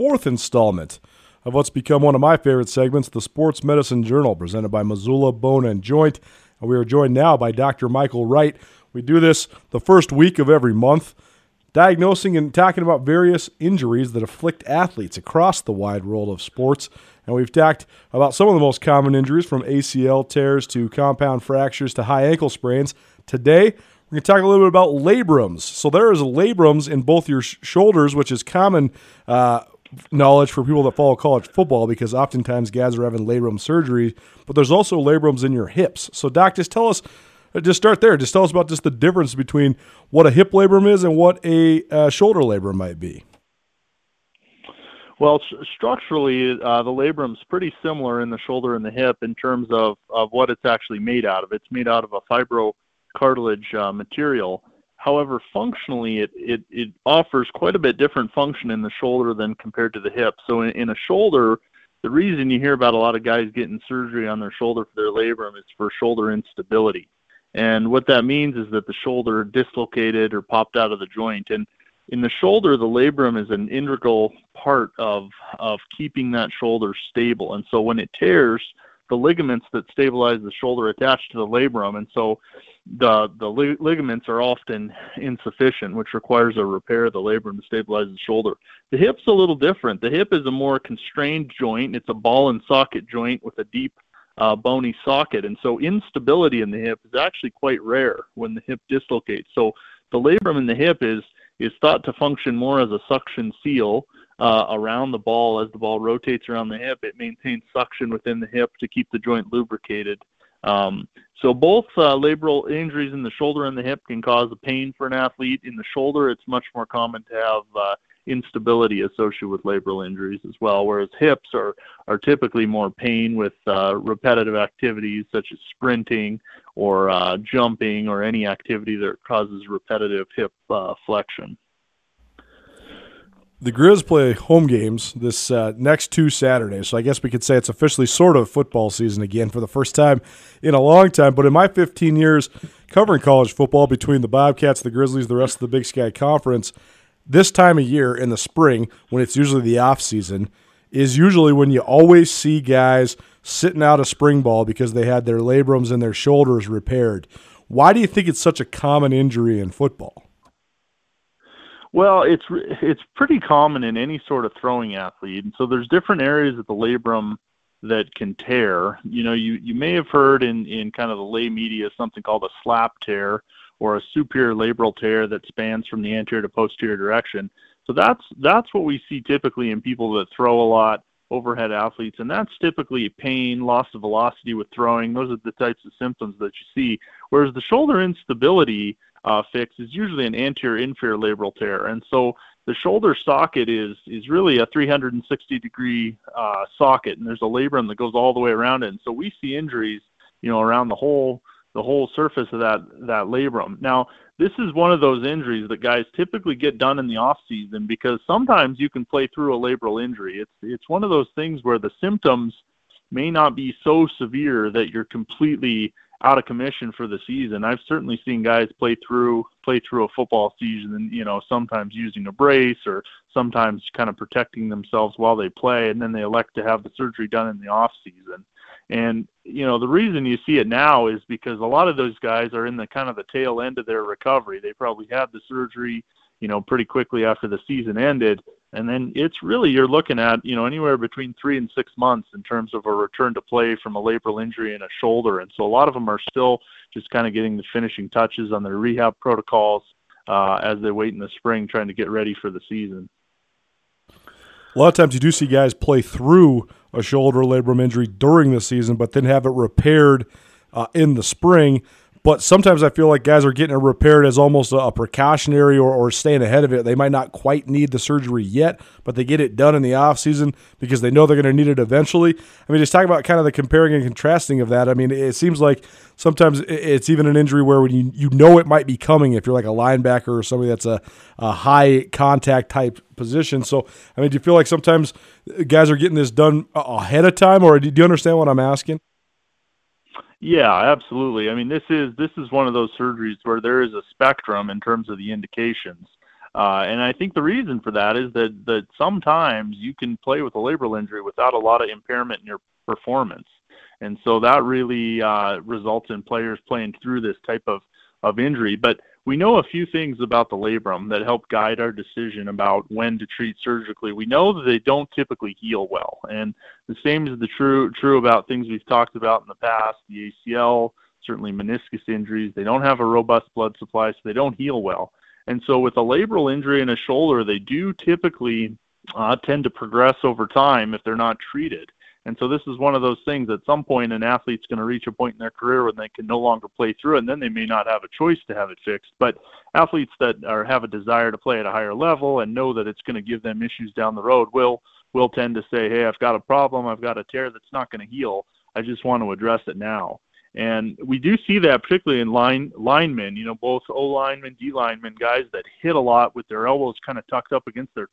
fourth installment of what's become one of my favorite segments, the Sports Medicine Journal, presented by Missoula Bone and Joint. And we are joined now by Dr. Michael Wright. We do this the first week of every month, diagnosing and talking about various injuries that afflict athletes across the wide world of sports. And we've talked about some of the most common injuries from ACL tears to compound fractures to high ankle sprains. Today, we're going to talk a little bit about labrums. So there is labrums in both your sh- shoulders, which is common uh, knowledge for people that follow college football because oftentimes guys are having labrum surgery, but there's also labrums in your hips. So, Doc, just tell us, uh, just start there. Just tell us about just the difference between what a hip labrum is and what a uh, shoulder labrum might be. Well, structurally, uh, the labrum's pretty similar in the shoulder and the hip in terms of, of what it's actually made out of. It's made out of a fibrocartilage uh, material However, functionally, it, it, it offers quite a bit different function in the shoulder than compared to the hip. So in, in a shoulder, the reason you hear about a lot of guys getting surgery on their shoulder for their labrum is for shoulder instability. And what that means is that the shoulder dislocated or popped out of the joint. And in the shoulder, the labrum is an integral part of, of keeping that shoulder stable. And so when it tears, the ligaments that stabilize the shoulder attach to the labrum, and so the the ligaments are often insufficient, which requires a repair of the labrum to stabilize the shoulder. The hip's a little different. The hip is a more constrained joint. It's a ball and socket joint with a deep uh, bony socket, and so instability in the hip is actually quite rare when the hip dislocates. So the labrum in the hip is is thought to function more as a suction seal uh, around the ball as the ball rotates around the hip. It maintains suction within the hip to keep the joint lubricated. Um, so both uh, labral injuries in the shoulder and the hip can cause a pain for an athlete. In the shoulder, it's much more common to have uh, instability associated with labral injuries as well, whereas hips are, are typically more pain with uh, repetitive activities such as sprinting or uh, jumping or any activity that causes repetitive hip uh, flexion the Grizz play home games this uh, next two Saturdays. So I guess we could say it's officially sort of football season again for the first time in a long time. But in my 15 years covering college football between the Bobcats, the Grizzlies, the rest of the Big Sky Conference, this time of year in the spring, when it's usually the off season, is usually when you always see guys sitting out a spring ball because they had their labrums and their shoulders repaired. Why do you think it's such a common injury in football? Well, it's it's pretty common in any sort of throwing athlete, and so there's different areas of the labrum that can tear. You know, you you may have heard in in kind of the lay media something called a slap tear or a superior labral tear that spans from the anterior to posterior direction. So that's that's what we see typically in people that throw a lot, overhead athletes, and that's typically pain, loss of velocity with throwing. Those are the types of symptoms that you see. Whereas the shoulder instability uh, fix is usually an anterior inferior labral tear. And so the shoulder socket is is really a 360 degree uh, socket, and there's a labrum that goes all the way around it. And so we see injuries, you know, around the whole the whole surface of that that labrum. Now this is one of those injuries that guys typically get done in the off season because sometimes you can play through a labral injury. It's it's one of those things where the symptoms may not be so severe that you're completely out of commission for the season. I've certainly seen guys play through play through a football season, and you know, sometimes using a brace or sometimes kind of protecting themselves while they play, and then they elect to have the surgery done in the off season. And you know the reason you see it now is because a lot of those guys are in the kind of the tail end of their recovery. They probably had the surgery, you know, pretty quickly after the season ended, and then it's really you're looking at you know anywhere between three and six months in terms of a return to play from a labral injury in a shoulder. And so a lot of them are still just kind of getting the finishing touches on their rehab protocols uh, as they wait in the spring, trying to get ready for the season. A lot of times you do see guys play through a shoulder labrum injury during the season, but then have it repaired uh, in the spring. But sometimes I feel like guys are getting it repaired as almost a, precautionary or, or staying ahead of it. They might not quite need the surgery yet, but they get it done in the off season because they know they're going to need it eventually. I mean, just talk about kind of the comparing and contrasting of that. I mean, it seems like sometimes it's even an injury where when you, you know it might be coming if you're like a linebacker or somebody that's a, a high contact type position. So, I mean, do you feel like sometimes guys are getting this done ahead of time, or do you understand what I'm asking? Yeah, absolutely. I mean, this is this is one of those surgeries where there is a spectrum in terms of the indications. Uh, and I think the reason for that is that that sometimes you can play with a labral injury without a lot of impairment in your performance, and so that really uh, results in players playing through this type of of injury. But we know a few things about the labrum that help guide our decision about when to treat surgically. We know that they don't typically heal well, and the same is the true true about things we've talked about in the past, the ACL, certainly meniscus injuries. They don't have a robust blood supply, so they don't heal well. And so, with a labral injury in a shoulder, they do typically uh, tend to progress over time if they're not treated. And so this is one of those things at some point an athlete's going to reach a point in their career when they can no longer play through and then they may not have a choice to have it fixed. But athletes that are have a desire to play at a higher level and know that it's going to give them issues down the road will will tend to say, "Hey, I've got a problem. I've got a tear that's not going to heal. I just want to address it now." And we do see that particularly in line linemen, you know, both O linemen, D linemen, guys that hit a lot with their elbows kind of tucked up against their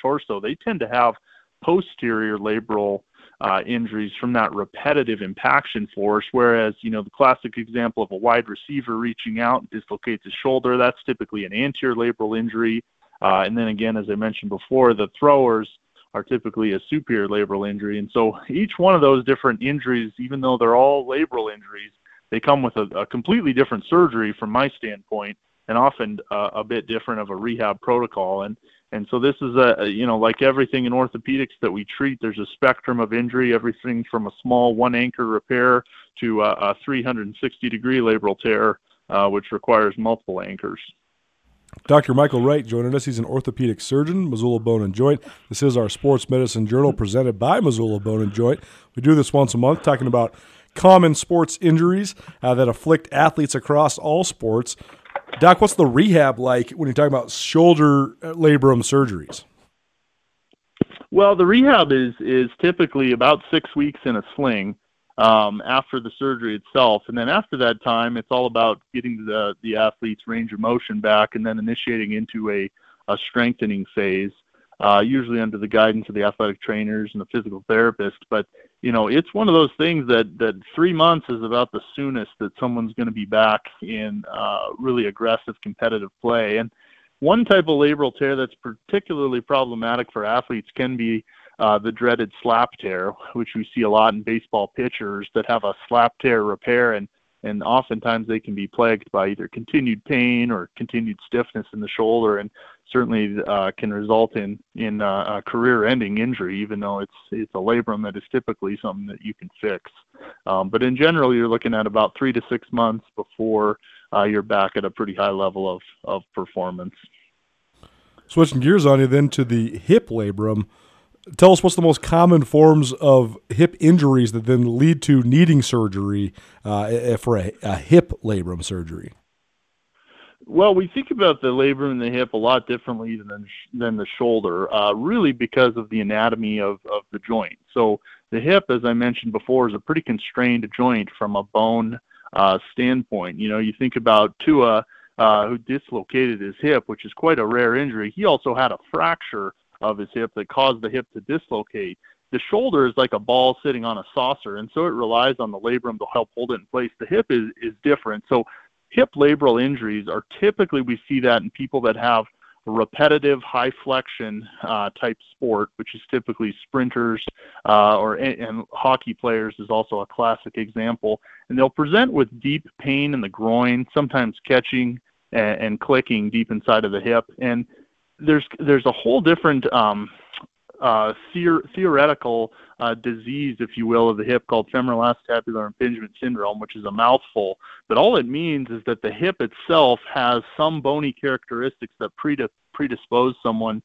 torso. They tend to have posterior labral uh, injuries from that repetitive impaction force. Whereas, you know, the classic example of a wide receiver reaching out and dislocates his shoulder, that's typically an anterior labral injury. Uh, and then again, as I mentioned before, the throwers are typically a superior labral injury. And so each one of those different injuries, even though they're all labral injuries, they come with a, a completely different surgery from my standpoint and often uh, a bit different of a rehab protocol. And and so this is a, you know, like everything in orthopedics that we treat, there's a spectrum of injury, everything from a small one anchor repair to a, a 360 degree labral tear, uh, which requires multiple anchors. Dr. Michael Wright joining us. He's an orthopedic surgeon, Missoula Bone and Joint. This is our Sports Medicine Journal presented by Missoula Bone and Joint. We do this once a month talking about common sports injuries uh, that afflict athletes across all sports. Doc, what's the rehab like when you're talking about shoulder uh, labrum surgeries? Well, the rehab is is typically about six weeks in a sling um, after the surgery itself, and then after that time, it's all about getting the the athlete's range of motion back, and then initiating into a a strengthening phase, uh, usually under the guidance of the athletic trainers and the physical therapist. But you know, it's one of those things that that three months is about the soonest that someone's going to be back in uh, really aggressive competitive play. And one type of labral tear that's particularly problematic for athletes can be uh, the dreaded slap tear, which we see a lot in baseball pitchers that have a slap tear repair and and oftentimes they can be plagued by either continued pain or continued stiffness in the shoulder, and certainly uh, can result in in uh, a career-ending injury, even though it's it's a labrum that is typically something that you can fix. Um, but in general, you're looking at about three to six months before uh, you're back at a pretty high level of of performance. Switching gears on you then to the hip labrum tell us what's the most common forms of hip injuries that then lead to needing surgery uh, for a, a, hip labrum surgery. Well, we think about the labrum and the hip a lot differently than than the shoulder, uh, really because of the anatomy of, of the joint. So the hip, as I mentioned before, is a pretty constrained joint from a bone uh, standpoint. You know, you think about Tua uh, who dislocated his hip, which is quite a rare injury. He also had a fracture of his hip that caused the hip to dislocate. The shoulder is like a ball sitting on a saucer, and so it relies on the labrum to help hold it in place. The hip is, is different. So hip labral injuries are typically, we see that in people that have repetitive high flexion uh, type sport, which is typically sprinters uh, or and hockey players is also a classic example. And they'll present with deep pain in the groin, sometimes catching and, and clicking deep inside of the hip. And there's there's a whole different um, uh, theor- theoretical uh, disease, if you will, of the hip called femoral acetabular impingement syndrome, which is a mouthful. But all it means is that the hip itself has some bony characteristics that predispose someone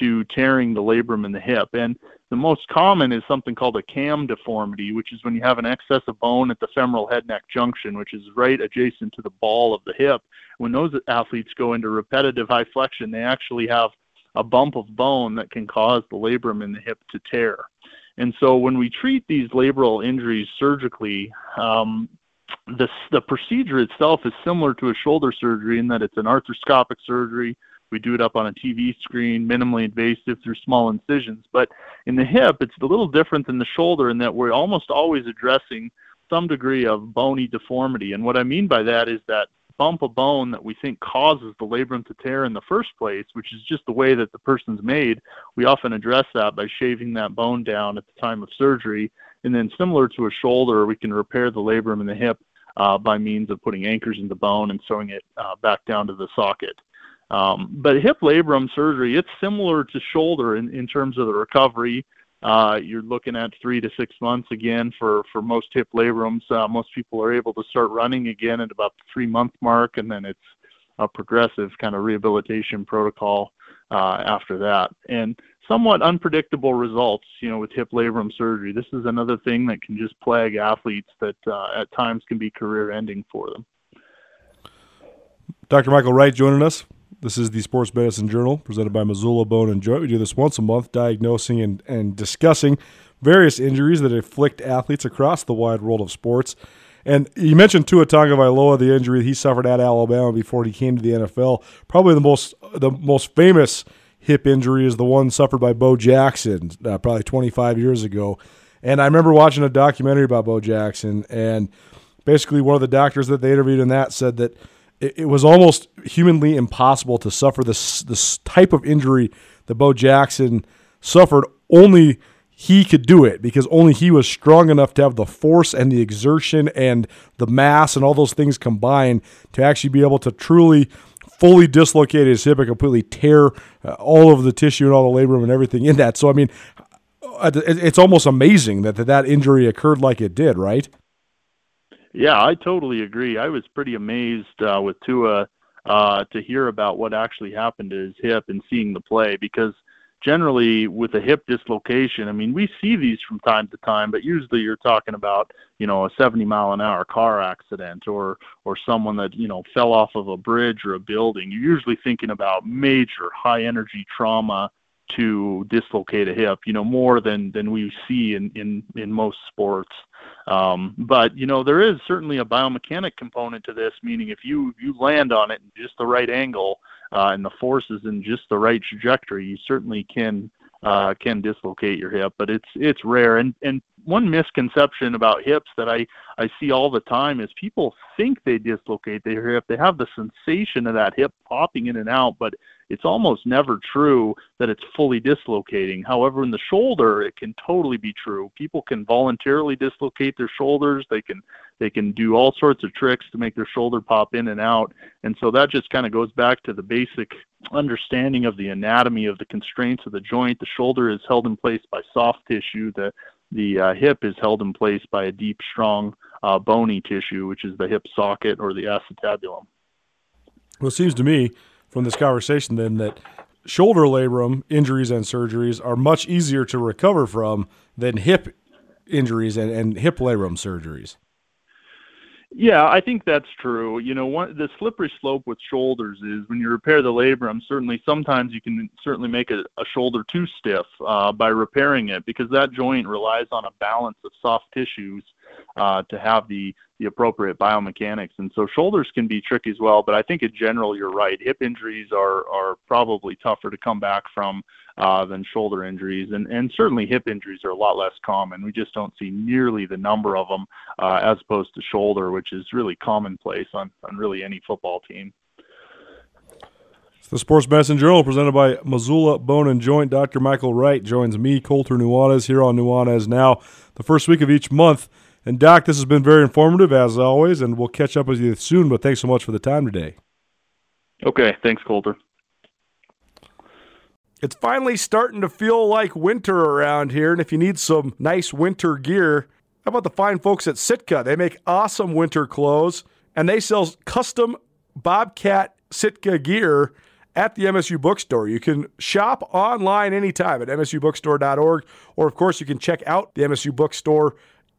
to tearing the labrum in the hip. And the most common is something called a cam deformity, which is when you have an excess of bone at the femoral head neck junction, which is right adjacent to the ball of the hip. When those athletes go into repetitive high flexion, they actually have a bump of bone that can cause the labrum in the hip to tear. And so when we treat these labral injuries surgically, um, the, the procedure itself is similar to a shoulder surgery in that it's an arthroscopic surgery. We do it up on a TV screen, minimally invasive through small incisions. But in the hip, it's a little different than the shoulder in that we're almost always addressing some degree of bony deformity. And what I mean by that is that bump of bone that we think causes the labrum to tear in the first place, which is just the way that the person's made, we often address that by shaving that bone down at the time of surgery. And then, similar to a shoulder, we can repair the labrum in the hip uh, by means of putting anchors in the bone and sewing it uh, back down to the socket. Um, but hip labrum surgery, it's similar to shoulder in, in terms of the recovery. Uh, you're looking at three to six months again for, for most hip labrums. Uh, most people are able to start running again at about the three month mark, and then it's a progressive kind of rehabilitation protocol uh, after that. And somewhat unpredictable results, you know, with hip labrum surgery. This is another thing that can just plague athletes that uh, at times can be career ending for them. Dr. Michael Wright joining us. This is the Sports Medicine Journal presented by Missoula Bone and Joint. We do this once a month, diagnosing and, and discussing various injuries that afflict athletes across the wide world of sports. And you mentioned Tua Tagovailoa, the injury he suffered at Alabama before he came to the NFL. Probably the most the most famous hip injury is the one suffered by Bo Jackson, uh, probably 25 years ago. And I remember watching a documentary about Bo Jackson, and basically one of the doctors that they interviewed in that said that it, it was almost humanly impossible to suffer this this type of injury that Bo Jackson suffered. Only he could do it because only he was strong enough to have the force and the exertion and the mass and all those things combined to actually be able to truly fully dislocate his hip and completely tear uh, all of the tissue and all the labrum and everything in that. So I mean, uh, it's almost amazing that that injury occurred like it did, right? Yeah, I totally agree. I was pretty amazed uh, with Tua uh, to hear about what actually happened to his hip and seeing the play because generally with a hip dislocation, I mean, we see these from time to time, but usually you're talking about, you know, a 70 mile an hour car accident or or someone that, you know, fell off of a bridge or a building. You're usually thinking about major high energy trauma to dislocate a hip, you know, more than than we see in in in most sports. Um, but you know, there is certainly a biomechanic component to this, meaning if you you land on it in just the right angle uh, and the force is in just the right trajectory, you certainly can uh, can dislocate your hip. But it's it's rare. And and one misconception about hips that I I see all the time is people think they dislocate their hip. They have the sensation of that hip popping in and out, but it's almost never true that it's fully dislocating. However, in the shoulder, it can totally be true. People can voluntarily dislocate their shoulders. They can they can do all sorts of tricks to make their shoulder pop in and out. And so that just kind of goes back to the basic understanding of the anatomy of the constraints of the joint. The shoulder is held in place by soft tissue. The the uh, hip is held in place by a deep, strong, uh, bony tissue, which is the hip socket or the acetabulum. Well, it seems to me from this conversation then that shoulder labrum injuries and surgeries are much easier to recover from than hip injuries and, and hip labrum surgeries. Yeah, I think that's true. You know, one, the slippery slope with shoulders is when you repair the labrum. Certainly, sometimes you can certainly make a, a shoulder too stiff uh, by repairing it because that joint relies on a balance of soft tissues uh, to have the the appropriate biomechanics. And so shoulders can be tricky as well. But I think in general, you're right. Hip injuries are are probably tougher to come back from uh, than shoulder injuries, and and certainly hip injuries are a lot less common. We just don't see nearly the number of them uh, as opposed to shoulder, which is really commonplace on on really any football team. The Sports Medicine Journal, presented by Missoula Bone and Joint. Dr. Michael Wright joins me, Colter Nuanez, here on Nuanez Now, the first week of each month. And, Doc, this has been very informative, as always, and we'll catch up with you soon, but thanks so much for the time today. Okay. Thanks, Colter. It's finally starting to feel like winter around here, and if you need some nice winter gear, how about the fine folks at Sitka? They make awesome winter clothes, and they sell custom Bobcat Sitka gear at the MSU Bookstore. You can shop online anytime at msubookstore.org, or of course, you can check out the MSU Bookstore